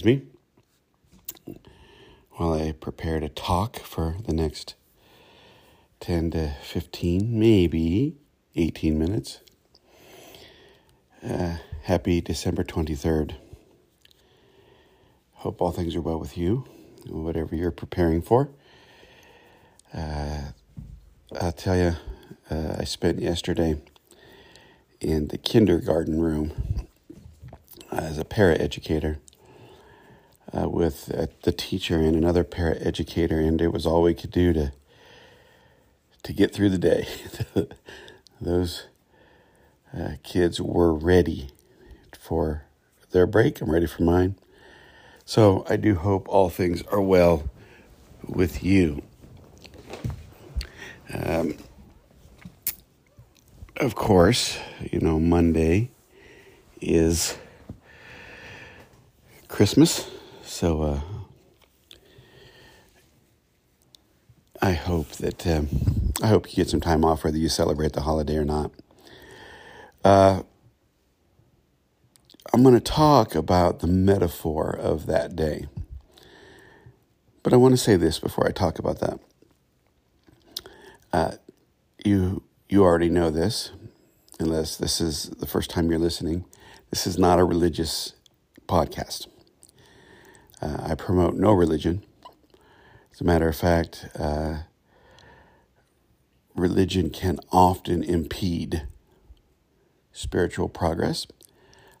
excuse me. While I prepare to talk for the next 10 to 15, maybe 18 minutes. Uh, happy December 23rd. Hope all things are well with you, whatever you're preparing for. Uh, I'll tell you, uh, I spent yesterday in the kindergarten room as a paraeducator uh, with uh, the teacher and another paraeducator, and it was all we could do to to get through the day. Those uh, kids were ready for their break. I'm ready for mine. So I do hope all things are well with you. Um, of course, you know, Monday is Christmas. So uh, I hope that um, I hope you get some time off, whether you celebrate the holiday or not. Uh, I'm going to talk about the metaphor of that day, but I want to say this before I talk about that. Uh, you you already know this, unless this is the first time you're listening. This is not a religious podcast. Uh, I promote no religion. As a matter of fact, uh, religion can often impede spiritual progress.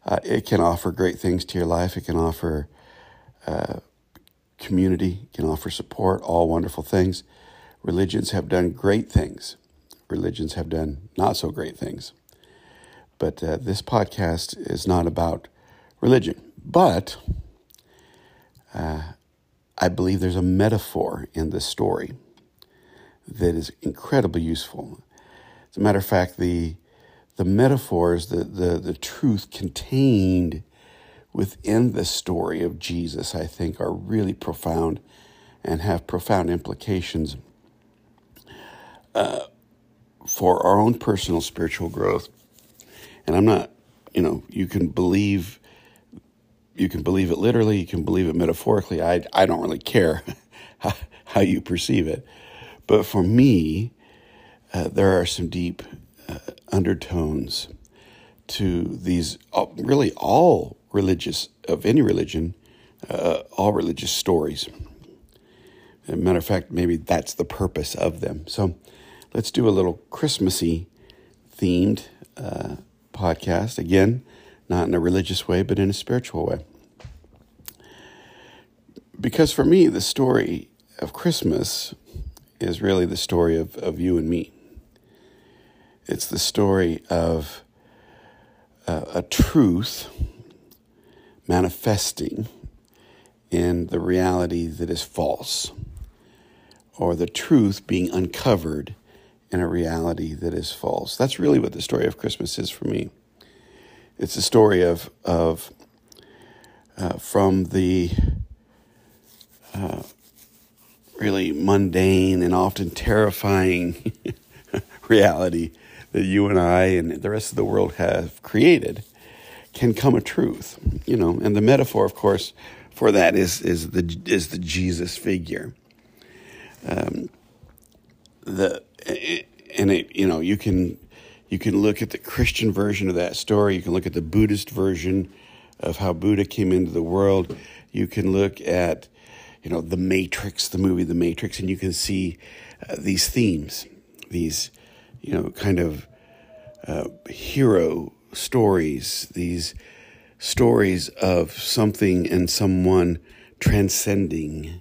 Uh, it can offer great things to your life. It can offer uh, community, it can offer support, all wonderful things. Religions have done great things religions have done not so great things. But uh, this podcast is not about religion. But uh, I believe there's a metaphor in this story that is incredibly useful. As a matter of fact, the the metaphors, the, the, the truth contained within the story of Jesus, I think, are really profound and have profound implications. Uh, for our own personal spiritual growth. And I'm not, you know, you can believe you can believe it literally, you can believe it metaphorically. I I don't really care how, how you perceive it. But for me, uh, there are some deep uh, undertones to these uh, really all religious of any religion, uh, all religious stories. As matter of fact, maybe that's the purpose of them. So let's do a little Christmassy themed uh, podcast. Again, not in a religious way, but in a spiritual way. Because for me, the story of Christmas is really the story of, of you and me. It's the story of uh, a truth manifesting in the reality that is false, or the truth being uncovered in a reality that is false. That's really what the story of Christmas is for me. It's a story of of uh, from the uh, really mundane and often terrifying reality that you and I and the rest of the world have created can come a truth, you know. And the metaphor, of course, for that is is the is the Jesus figure. Um, the and it you know you can you can look at the Christian version of that story. You can look at the Buddhist version of how Buddha came into the world. You can look at you know the Matrix, the movie The Matrix, and you can see uh, these themes, these you know kind of uh, hero stories, these stories of something and someone transcending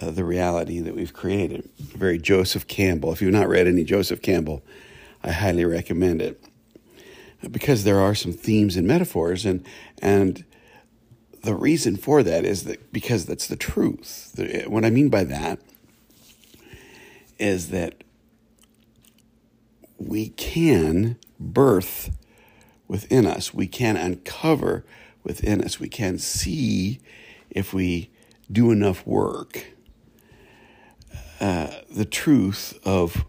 uh, the reality that we've created. Very Joseph Campbell. If you've not read any Joseph Campbell, I highly recommend it. Because there are some themes and metaphors, and and the reason for that is that because that's the truth. What I mean by that is that we can birth within us, we can uncover within us, we can see if we do enough work. Uh, the truth of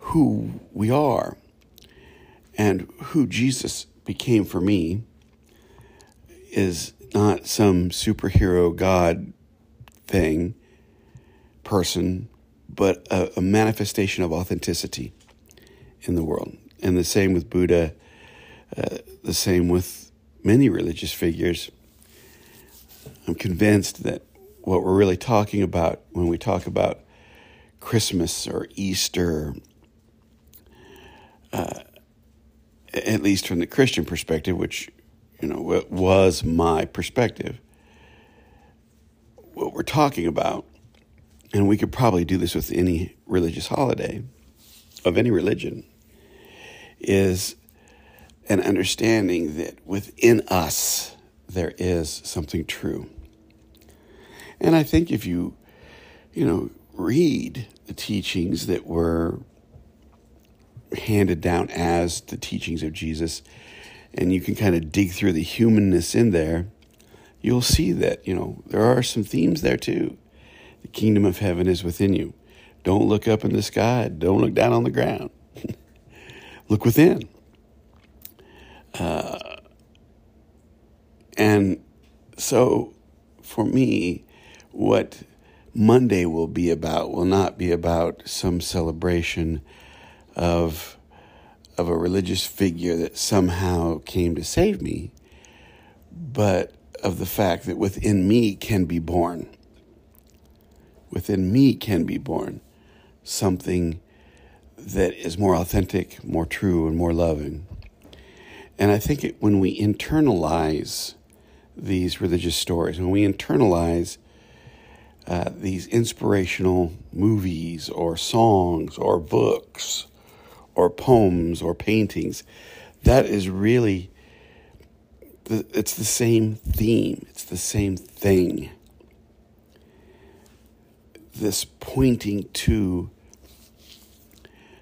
who we are. And who Jesus became for me is not some superhero God thing, person, but a, a manifestation of authenticity in the world. And the same with Buddha, uh, the same with many religious figures. I'm convinced that what we're really talking about when we talk about Christmas or Easter, uh, at least from the Christian perspective, which you know was my perspective, what we're talking about, and we could probably do this with any religious holiday of any religion, is an understanding that within us there is something true. And I think if you, you know, read the teachings that were handed down as the teachings of Jesus, and you can kind of dig through the humanness in there, you'll see that, you know, there are some themes there too. The kingdom of heaven is within you. Don't look up in the sky, don't look down on the ground. look within. Uh, and so for me, what Monday will be about will not be about some celebration of of a religious figure that somehow came to save me, but of the fact that within me can be born. Within me can be born something that is more authentic, more true, and more loving. And I think it, when we internalize these religious stories, when we internalize uh, these inspirational movies or songs or books or poems or paintings. That is really, the, it's the same theme, it's the same thing. This pointing to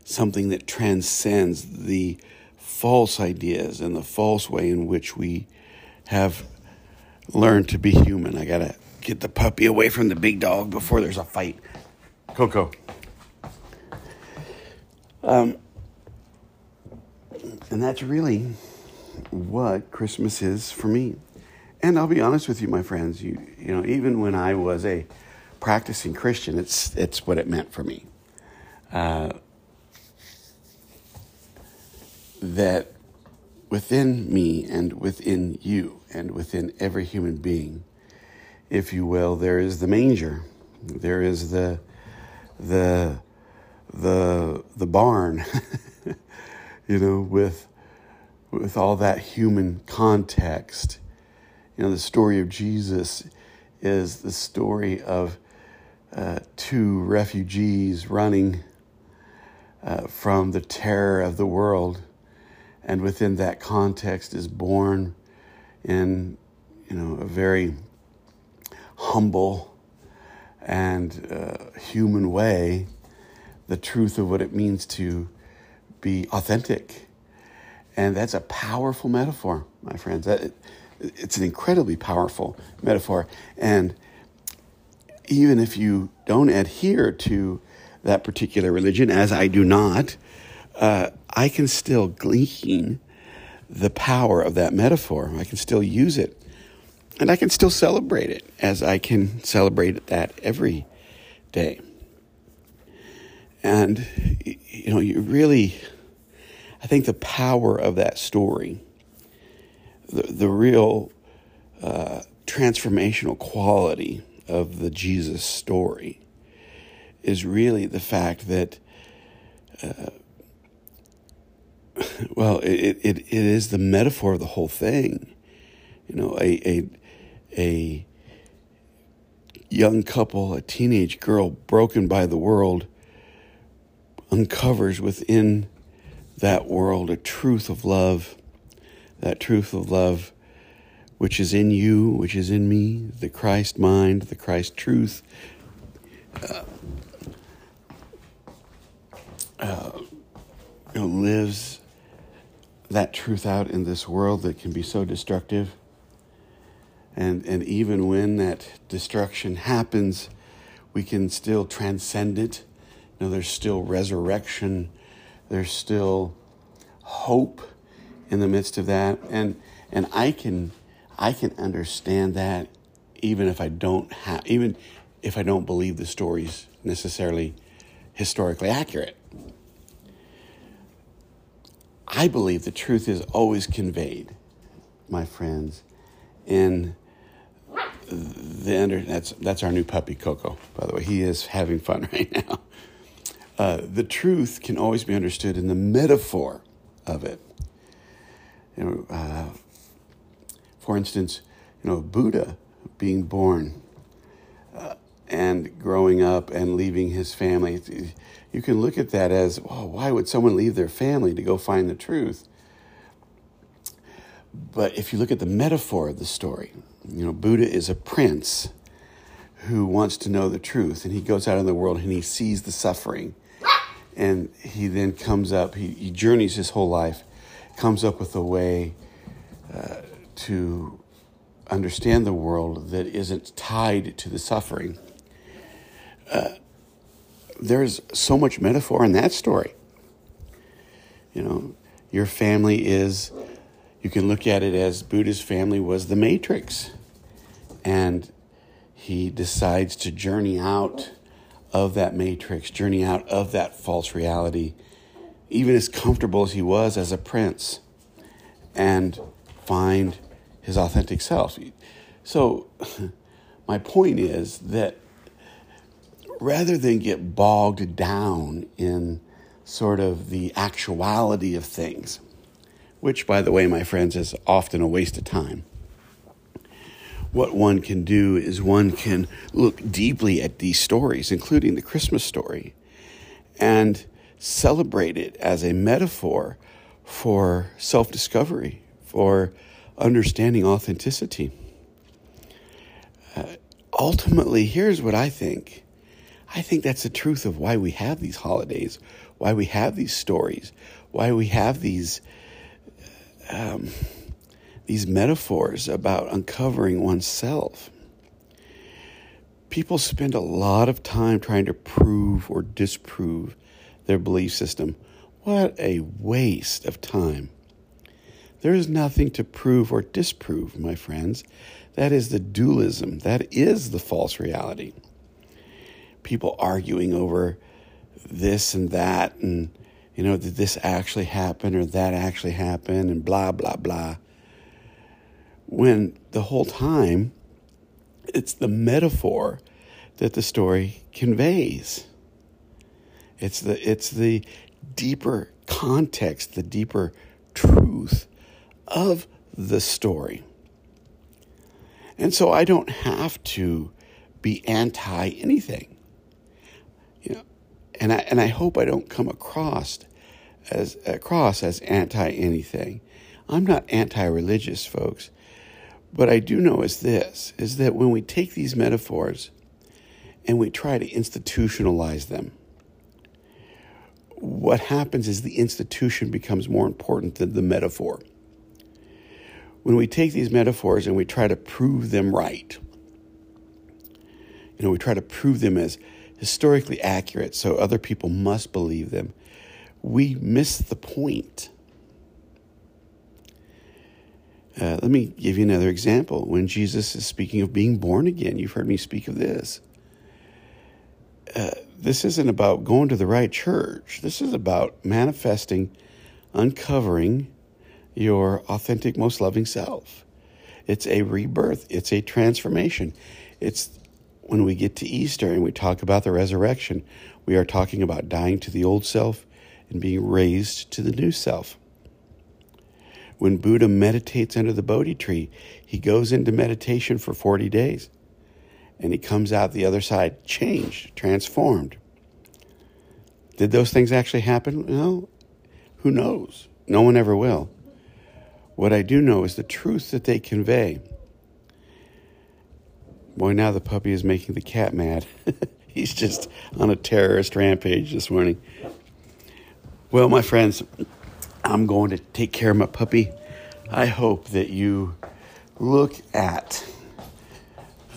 something that transcends the false ideas and the false way in which we have learned to be human. I gotta get the puppy away from the big dog before there's a fight. Coco. Um, and that's really what Christmas is for me. And I'll be honest with you, my friends. You, you know, even when I was a practicing Christian, it's it's what it meant for me. Uh, that within me and within you and within every human being, if you will, there is the manger, there is the the the the barn. you know, with with all that human context. You know, the story of Jesus is the story of uh, two refugees running uh, from the terror of the world, and within that context is born in you know a very humble and uh, human way the truth of what it means to be authentic. And that's a powerful metaphor, my friends. That, it's an incredibly powerful metaphor. And even if you don't adhere to that particular religion, as I do not, uh, I can still glean the power of that metaphor. I can still use it. And I can still celebrate it as I can celebrate that every day. And, you know, you really, I think the power of that story, the, the real uh, transformational quality of the Jesus story is really the fact that, uh, well, it, it, it is the metaphor of the whole thing. You know, a, a, a young couple, a teenage girl broken by the world uncovers within that world a truth of love, that truth of love which is in you, which is in me, the Christ mind, the Christ truth. Uh, uh, you know, lives that truth out in this world that can be so destructive. And, and even when that destruction happens, we can still transcend it know, there's still resurrection, there's still hope in the midst of that, and and I can I can understand that even if I don't have even if I don't believe the stories necessarily historically accurate. I believe the truth is always conveyed, my friends, in the under that's that's our new puppy Coco. By the way, he is having fun right now. Uh, the truth can always be understood in the metaphor of it. You know, uh, for instance, you know Buddha being born uh, and growing up and leaving his family. You can look at that as, well, why would someone leave their family to go find the truth? But if you look at the metaphor of the story, you know, Buddha is a prince who wants to know the truth, and he goes out in the world and he sees the suffering. And he then comes up, he, he journeys his whole life, comes up with a way uh, to understand the world that isn't tied to the suffering. Uh, there's so much metaphor in that story. You know, your family is, you can look at it as Buddha's family was the matrix. And he decides to journey out of that matrix, journey out of that false reality, even as comfortable as he was as a prince, and find his authentic self. So, my point is that rather than get bogged down in sort of the actuality of things, which, by the way, my friends, is often a waste of time, what one can do is one can look deeply at these stories, including the Christmas story, and celebrate it as a metaphor for self discovery, for understanding authenticity. Uh, ultimately, here's what I think. I think that's the truth of why we have these holidays, why we have these stories, why we have these um, these metaphors about uncovering oneself. People spend a lot of time trying to prove or disprove their belief system. What a waste of time. There is nothing to prove or disprove, my friends. That is the dualism. That is the false reality. People arguing over this and that, and, you know, did this actually happen or that actually happened, and blah, blah, blah. When the whole time, it's the metaphor that the story conveys. It's the, it's the deeper context, the deeper truth of the story. And so I don't have to be anti anything. You know, and I and I hope I don't come across as across as anti anything. I'm not anti-religious, folks. But I do know is this is that when we take these metaphors and we try to institutionalize them, what happens is the institution becomes more important than the metaphor when we take these metaphors and we try to prove them right, you know, we try to prove them as historically accurate so other people must believe them, we miss the point. Uh, let me give you another example. When Jesus is speaking of being born again, you've heard me speak of this. Uh, this isn't about going to the right church. This is about manifesting, uncovering, your authentic, most loving self. It's a rebirth, it's a transformation. It's when we get to Easter and we talk about the resurrection, we are talking about dying to the old self and being raised to the new self. When Buddha meditates under the Bodhi tree, he goes into meditation for 40 days and he comes out the other side changed, transformed. Did those things actually happen? No. Who knows? No one ever will. What I do know is the truth that they convey. Boy, now the puppy is making the cat mad. He's just on a terrorist rampage this morning. Well, my friends, I'm going to take care of my puppy. I hope that you look at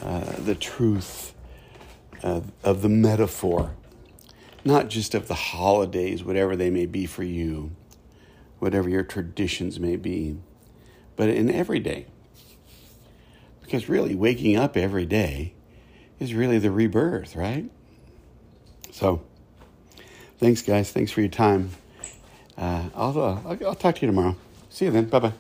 uh, the truth uh, of the metaphor, not just of the holidays, whatever they may be for you, whatever your traditions may be, but in every day. Because really, waking up every day is really the rebirth, right? So, thanks, guys. Thanks for your time. Uh, I'll, uh, I'll, I'll talk to you tomorrow. See you then. Bye bye.